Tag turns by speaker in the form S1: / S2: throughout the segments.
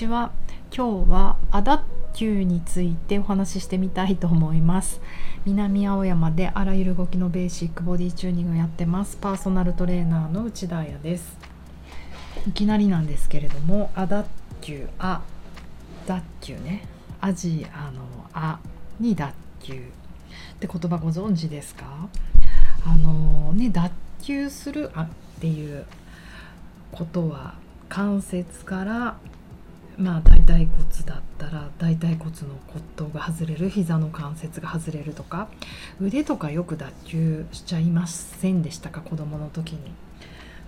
S1: ちは今日はアダッキューについてお話ししてみたいと思います。南青山であらゆる動きのベーシックボディチューニングをやってます。パーソナルトレーナーの内田彩です。いきなりなんですけれどもアダッキューアダッキューね。アジアの亜に脱臼って言葉ご存知ですか？あのね脱臼するあっていうことは関節からまあ大腿骨だったら大腿骨の骨頭が外れる膝の関節が外れるとか腕とかよく脱臼しちゃいませんでしたか子供の時に。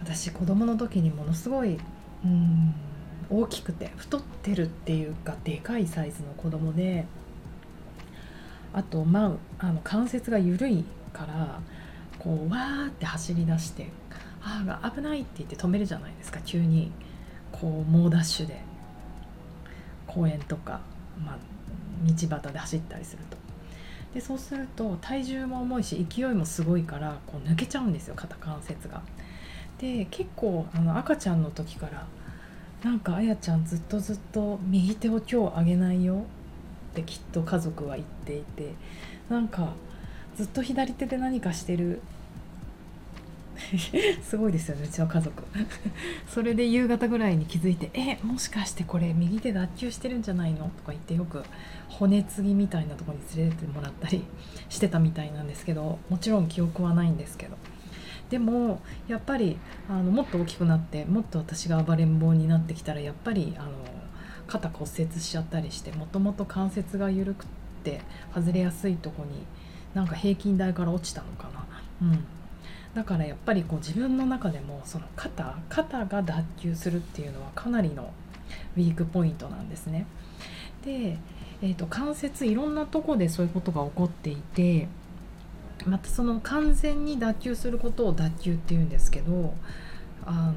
S1: 私子供の時にものすごいうん大きくて太ってるっていうかでかいサイズの子供であとまああの関節が緩いからこうわーって走り出して「ああ危ない」って言って止めるじゃないですか急に。こう猛ダッシュで。公園とか、まあ、道端で走ったりするとでそうすると体重も重いし勢いもすごいからこう抜けちゃうんですよ肩関節が。で結構あの赤ちゃんの時からなんかあやちゃんずっとずっと右手を今日上げないよってきっと家族は言っていてなんかずっと左手で何かしてる すごいですよねうちの家族 それで夕方ぐらいに気づいて「えもしかしてこれ右手脱臼してるんじゃないの?」とか言ってよく骨継ぎみたいなとこに連れてってもらったり してたみたいなんですけどもちろん記憶はないんですけどでもやっぱりあのもっと大きくなってもっと私が暴れん坊になってきたらやっぱりあの肩骨折しちゃったりしてもともと関節が緩くて外れやすいとこになんか平均台から落ちたのかな。うんだからやっぱりこう自分の中でもその肩肩が脱臼するっていうのはかなりのウィークポイントなんですね。で、えーと、関節いろんなとこでそういうことが起こっていてまたその完全に脱臼することを脱臼っていうんですけどあの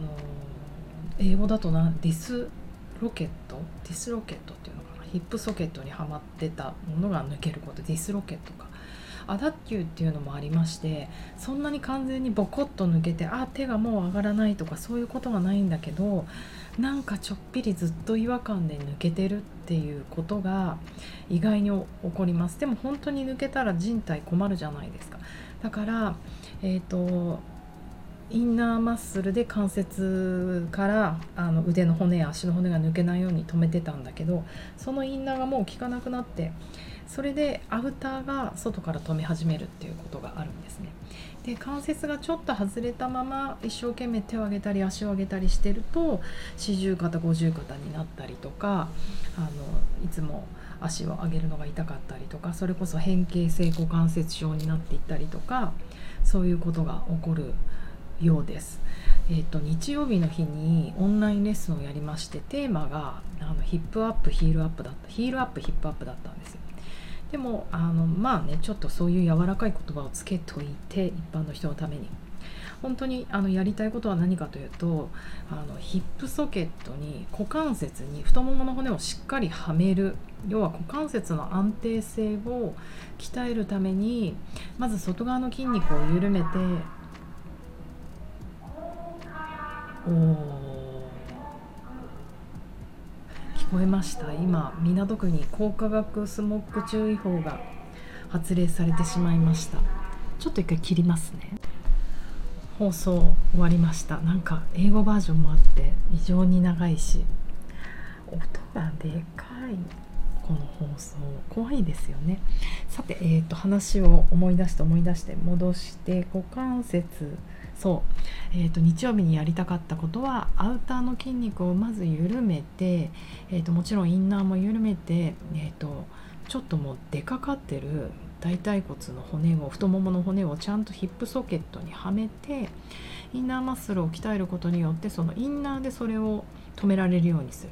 S1: 英語だとな dislocate？dislocateっていうのかな？ hip socketにはまってたものが抜けること。 dislocateか。亜脱臼っていうのもありましてそんなに完全にボコッと抜けてあ手がもう上がらないとかそういうことはないんだけどなんかちょっぴりずっと違和感で抜けてるっていうことが意外に起こります。でも本当に抜けたら人体困るじゃないですか。だからえっ、ー、とインナーマッスルで関節からあの腕の骨や足の骨が抜けないように止めてたんだけどそのインナーがもう効かなくなってそれでアウターが外から止め始めるっていうことがあるんですね。で関節がちょっと外れたまま一生懸命手を上げたり足を上げたりしてると四十肩五十肩になったりとかあのいつも足を上げるのが痛かったりとかそれこそ変形性股関節症になっていったりとかそういうことが起こるようです。えーと、日曜日の日にオンラインレッスンをやりましてテーマがあのヒップアップヒールアップだったヒールアップヒップアップだったんです。でもあのまあねちょっとそういう柔らかい言葉をつけといて一般の人のために本当にあのやりたいことは何かというとあのヒップソケットに股関節に太ももの骨をしっかりはめる要は股関節の安定性を鍛えるためにまず外側の筋肉を緩めて聞こえました？今港区に高化学スモッグ注意報が発令されてしまいました。ちょっと一回切りますね。放送終わりました。なんか英語バージョンもあって異常に長いし。音がでかい。この放送怖いですよね。さて、えーと、話を思い出して思い出して戻して股関節そう、えーと、日曜日にやりたかったことはアウターの筋肉をまず緩めて、えーと、もちろんインナーも緩めて、えー、とちょっともう出かかってる大腿骨の骨を太ももの骨をちゃんとヒップソケットにはめてインナーマッスルを鍛えることによってそのインナーでそれを止められるようにする。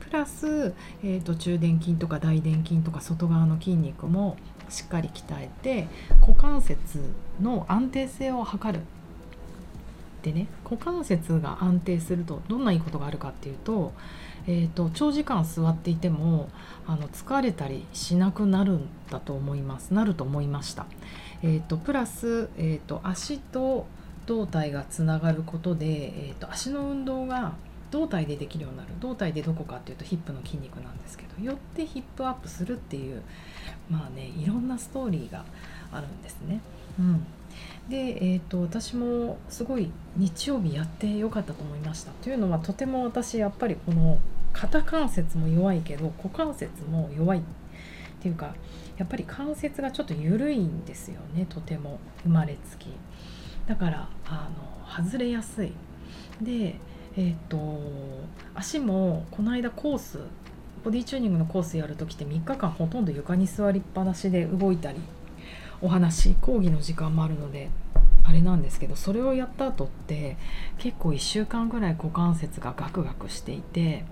S1: プラス、えーと、中殿筋とか大殿筋とか外側の筋肉もしっかり鍛えて股関節の安定性を測るでね股関節が安定するとどんないいことがあるかっていうと,、えーと、長時間座っていてもあの疲れたりしなくなるんだと思いますなると思いました。えーと、プラス、えーと、足と胴体がつながることで、えー、と足の運動が胴体でできるようになる胴体でどこかっていうとヒップの筋肉なんですけどよってヒップアップするっていうまあねいろんなストーリーがあるんですね。うん、で、えーと、私もすごい日曜日やってよかったと思いました。というのはとても私やっぱりこの肩関節も弱いけど股関節も弱いっていうかやっぱり関節がちょっと緩いんですよね。とても生まれつき。だからあの外れやすい。でえっ、ー、と足もこの間コースボディチューニングのコースやる時って3日間ほとんど床に座りっぱなしで動いたりお話講義の時間もあるのであれなんですけどそれをやった後って結構1週間ぐらい股関節がガクガクしていて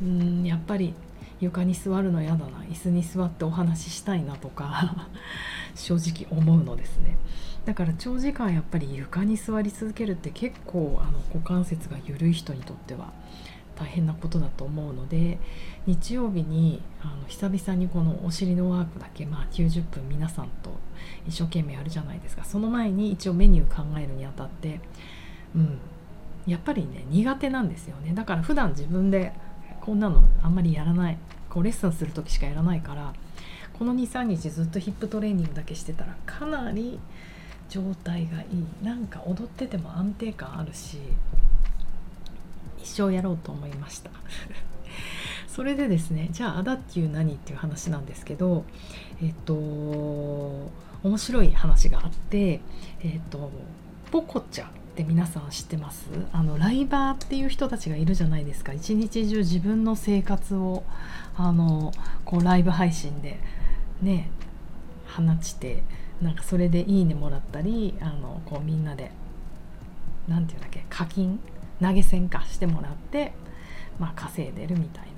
S1: うんやっぱり床に座るの嫌だな椅子に座ってお話ししたいなとか 正直思うのですね。だから長時間やっぱり床に座り続けるって結構あの股関節が緩い人にとっては大変なことだと思うので日曜日にあの久々にこのお尻のワークだけ、まあ、90分皆さんと一生懸命やるじゃないですか。その前に一応メニュー考えるにあたってうん。やっぱりね苦手なんですよね。だから普段自分でこんなのあんまりやらない。こうレッスンする時しかやらないからこの23日ずっとヒップトレーニングだけしてたらかなり状態がいい。なんか踊ってても安定感あるし一生やろうと思いました。それでですねじゃあアダッキュー何っていう話なんですけどえっと面白い話があってえっとポコチャって皆さん知ってます？あのライバーっていう人たちがいるじゃないですか。一日中自分の生活をあのこうライブ配信でね放してなんかそれで「いいね」もらったりあのこうみんなで何て言うんだっけ課金投げ銭化してもらって、まあ、稼いでるみたいな。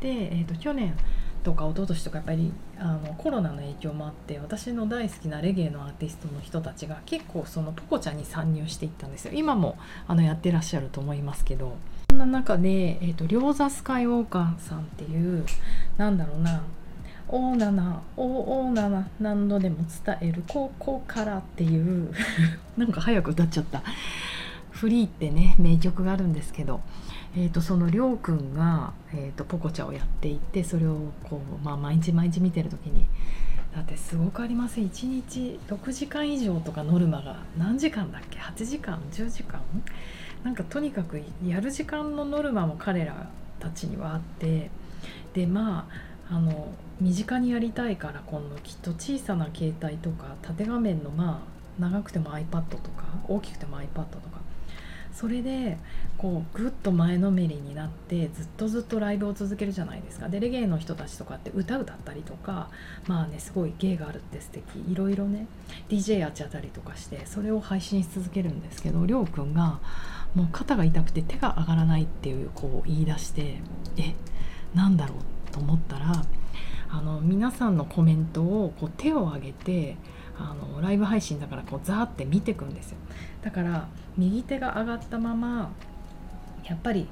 S1: で、えーと、去年とか一昨年とかやっぱりあのコロナの影響もあって私の大好きなレゲエのアーティストの人たちが結構そのポコちゃんに参入していったんですよ。今もあのやってらっしゃると思いますけど。そんな中で、えーと、両座スカイウォーカーさんっていうなんだろうな「オーナナオーナナ何度でも伝えるここから」っていう なんか早く歌っちゃった。フリーってね名曲があるんですけど、えーと、そのりょうくんが、えーと、ポコチャをやっていてそれをこう、まあ、毎日毎日見てる時にだってすごくありません1日6時間以上とかノルマが何時間だっけ？8時間？10時間？なんかとにかくやる時間のノルマも彼らたちにはあってでまああの身近にやりたいから今度きっと小さな携帯とか縦画面のまあ長くても iPad とか大きくても iPad とかそれでこうぐっと前のめりになってずっとずっとライブを続けるじゃないですか。でレゲエの人たちとかって歌歌ったりとかまあねすごい芸があるって素敵。いろいろね DJ やっちゃったりとかしてそれを配信し続けるんですけどりょうくんがもう肩が痛くて手が上がらないっていうこう言い出してえなんだろうと思ったらあの皆さんのコメントをこう手を挙げてあのライブ配信だからこうザーって見てくんですよ。だから右手が上がったままやっぱり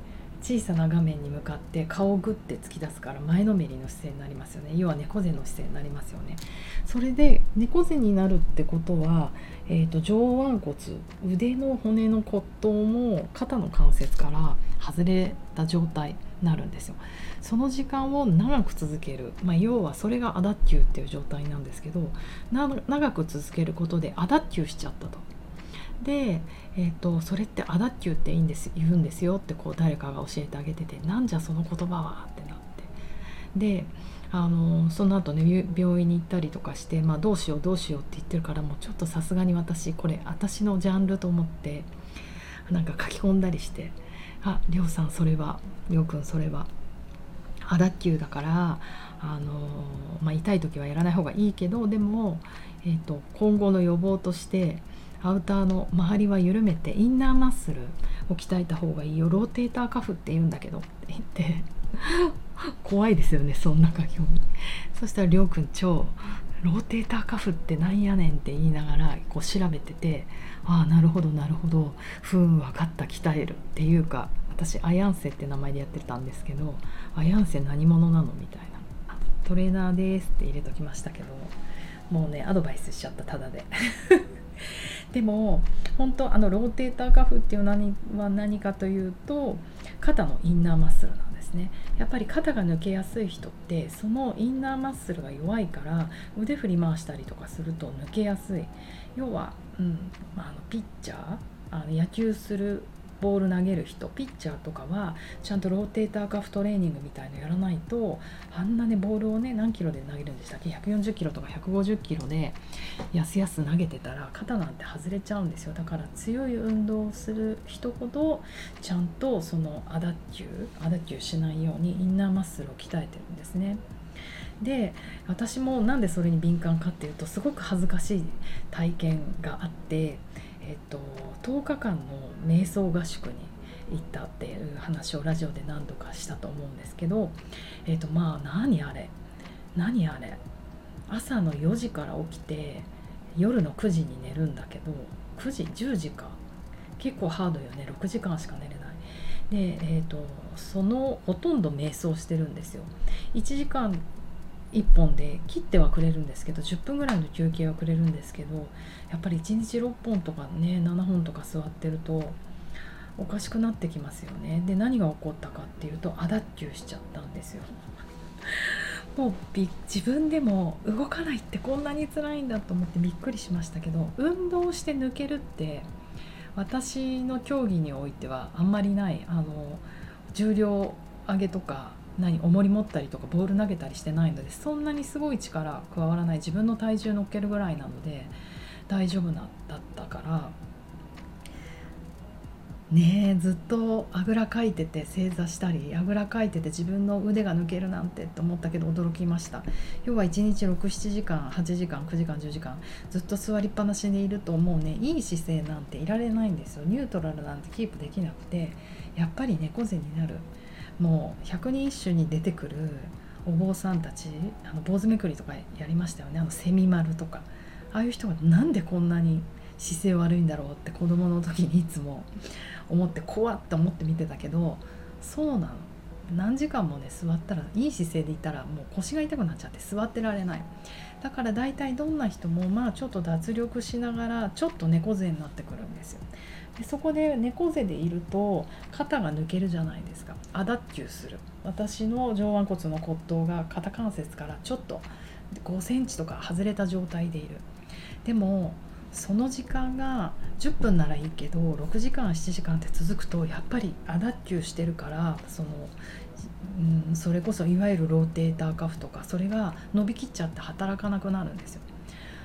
S1: 小さな画面に向かって顔をグッて突き出すから前のめりの姿勢になりますよね。要は猫背の姿勢になりますよね。それで猫背になるってことは、えーと、上腕骨腕の骨の骨頭も肩の関節から外れた状態になるんですよ。その時間を長く続ける、まあ、要はそれがアダッキューっていう状態なんですけど長く続けることでアダッキューしちゃったと。で、えーと、それってアダッキューっていいんです言うんですよってこう誰かが教えてあげててなんじゃその言葉はってなって。であのその後ね病院に行ったりとかして、まあ、どうしようどうしようって言ってるからもうちょっとさすがに私これ私のジャンルと思ってなんか書き込んだりして「ありょうさんそれはりょうくんそれは亜脱臼だからあの、まあ、痛い時はやらない方がいいけどでも、えーと今後の予防としてアウターの周りは緩めてインナーマッスルを鍛えた方がいいよローテーターカフって言うんだけどって言って怖いですよねそんな書き込み。そしたらりょうくん超ローテーターカフってなんやねんって言いながらこう調べててああなるほどなるほどふん分かった鍛えるっていうか私アヤンセって名前でやってたんですけどアヤンセ何者なのみたいな。トレーナーですって入れときましたけどもうねアドバイスしちゃったただで。でも本当あのローテーターカフっていう何は何かというと肩のインナーマッスルなんですね。やっぱり肩が抜けやすい人ってそのインナーマッスルが弱いから腕振り回したりとかすると抜けやすい。要は、うんまあ、あのピッチャーあの野球するボール投げる人ピッチャーとかはちゃんとローテーターカフトレーニングみたいのやらないとあんなねボールをね何キロで投げるんでしたっけ？140キロとか150キロでやすやす投げてたら肩なんて外れちゃうんですよだから強い運動をする人ほどちゃんとそのアダッキューアダッキューしないようにインナーマッスルを鍛えてるんですね。で私もなんでそれに敏感かっていうとすごく恥ずかしい体験があってえっと、10日間の瞑想合宿に行ったっていう話をラジオで何度かしたと思うんですけど、えっと、まあ何あれ？何あれ？朝の4時から起きて夜の9時に寝るんだけど9時10時か。結構ハードよね。6時間しか寝れない。で、えーとそのほとんど瞑想してるんですよ。1時間1本で切ってはくれるんですけど10分ぐらいの休憩はくれるんですけどやっぱり1日6本とかね7本とか座ってるとおかしくなってきますよね。で何が起こったかっていうとアダッキューしちゃったんですよ。もう自分でも動かないってこんなに辛いんだと思ってびっくりしましたけど運動して抜けるって私の競技においてはあんまりないあの重量上げとか何重り持ったりとかボール投げたりしてないのでそんなにすごい力加わらない。自分の体重乗っけるぐらいなので大丈夫なだったから。ねえずっとあぐらかいてて正座したりあぐらかいてて自分の腕が抜けるなんてと思ったけど驚きました。要は1日67時間8時間9時間10時間ずっと座りっぱなしにいるともうね。いい姿勢なんていられないんですよ。ニュートラルなんてキープできなくてやっぱり猫背になる。もう百人一首に出てくるお坊さんたちあの坊主めくりとかやりましたよね。あのセミ丸とか。ああいう人がなんでこんなに姿勢悪いんだろうって子どもの時にいつも思って怖って思って見てたけどそうなの何時間もね座ったらいい姿勢でいたらもう腰が痛くなっちゃって座ってられない。だから大体どんな人もまあちょっと脱力しながらちょっと猫背になってくるんですよ。でそこで猫背でいると肩が抜けるじゃないですか。アダッキューする。私の上腕骨の骨頭が肩関節からちょっと5センチとか外れた状態でいる。でもその時間が10分ならいいけど6時間7時間って続くとやっぱりアダッキューしてるからその、うん、それこそいわゆるローテーターカフとかそれが伸びきっちゃって働かなくなるんですよ。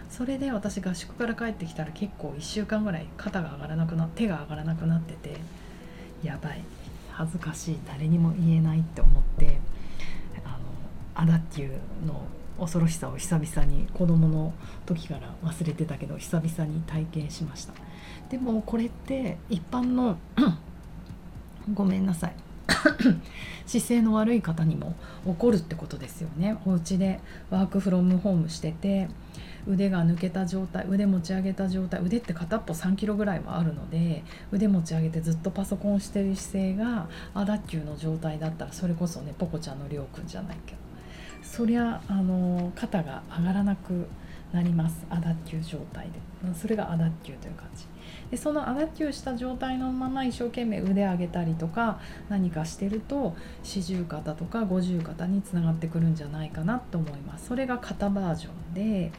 S1: それで私合宿から帰ってきたら結構1週間ぐらい肩が上がらなくな手が上がらなくなっててやばい恥ずかしい誰にも言えないって思ってあのアダッキューの恐ろしさを久々に子供の時から忘れてたけど久々に体験しました。でもこれって一般の ごめんなさい。姿勢の悪い方にも起こるってことですよね。お家で work from home してて腕が抜けた状態腕持ち上げた状態腕って片っぽ3キロぐらいはあるので腕持ち上げてずっとパソコンしてる姿勢がアダッキューの状態だったらそれこそねポコちゃんのりょうくんじゃないけど。そりゃあの肩が上がらなくなります。アダッキュー状態で。それがアダッキューという感じ。でそのアダッキューした状態のまま一生懸命腕上げたりとか何かしてると四十肩とか五十肩につながってくるんじゃないかなと思います。それが肩バージョンで、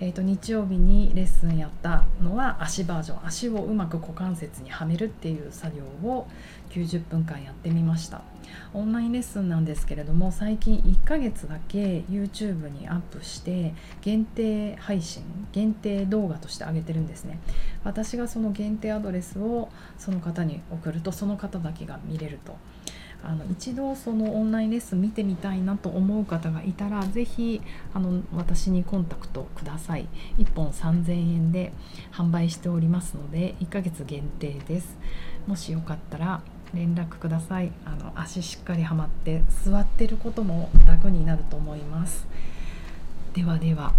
S1: えーと、日曜日にレッスンやったのは足バージョン。足をうまく股関節にはめるっていう作業を90分間やってみました。オンラインレッスンなんですけれども最近1ヶ月だけ YouTube にアップして限定配信限定動画として上げてるんですね。私がその限定アドレスをその方に送るとその方だけが見れると。あの一度そのオンラインレッスン見てみたいなと思う方がいたら是非あの私にコンタクトください。1本3000円で販売しておりますので1ヶ月限定です。もしよかったら連絡ください。あの足しっかりはまって座ってることも楽になると思います。ではでは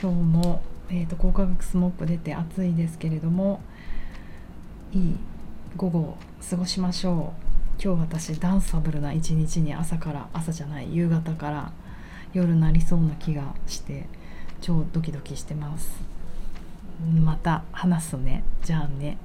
S1: 今日も、えーと、高化学スモッグ出て暑いですけれどもいい午後を過ごしましょう。今日私ダンサブルな一日に朝から朝じゃない夕方から夜なりそうな気がして超ドキドキしてます。また話すね。じゃあね。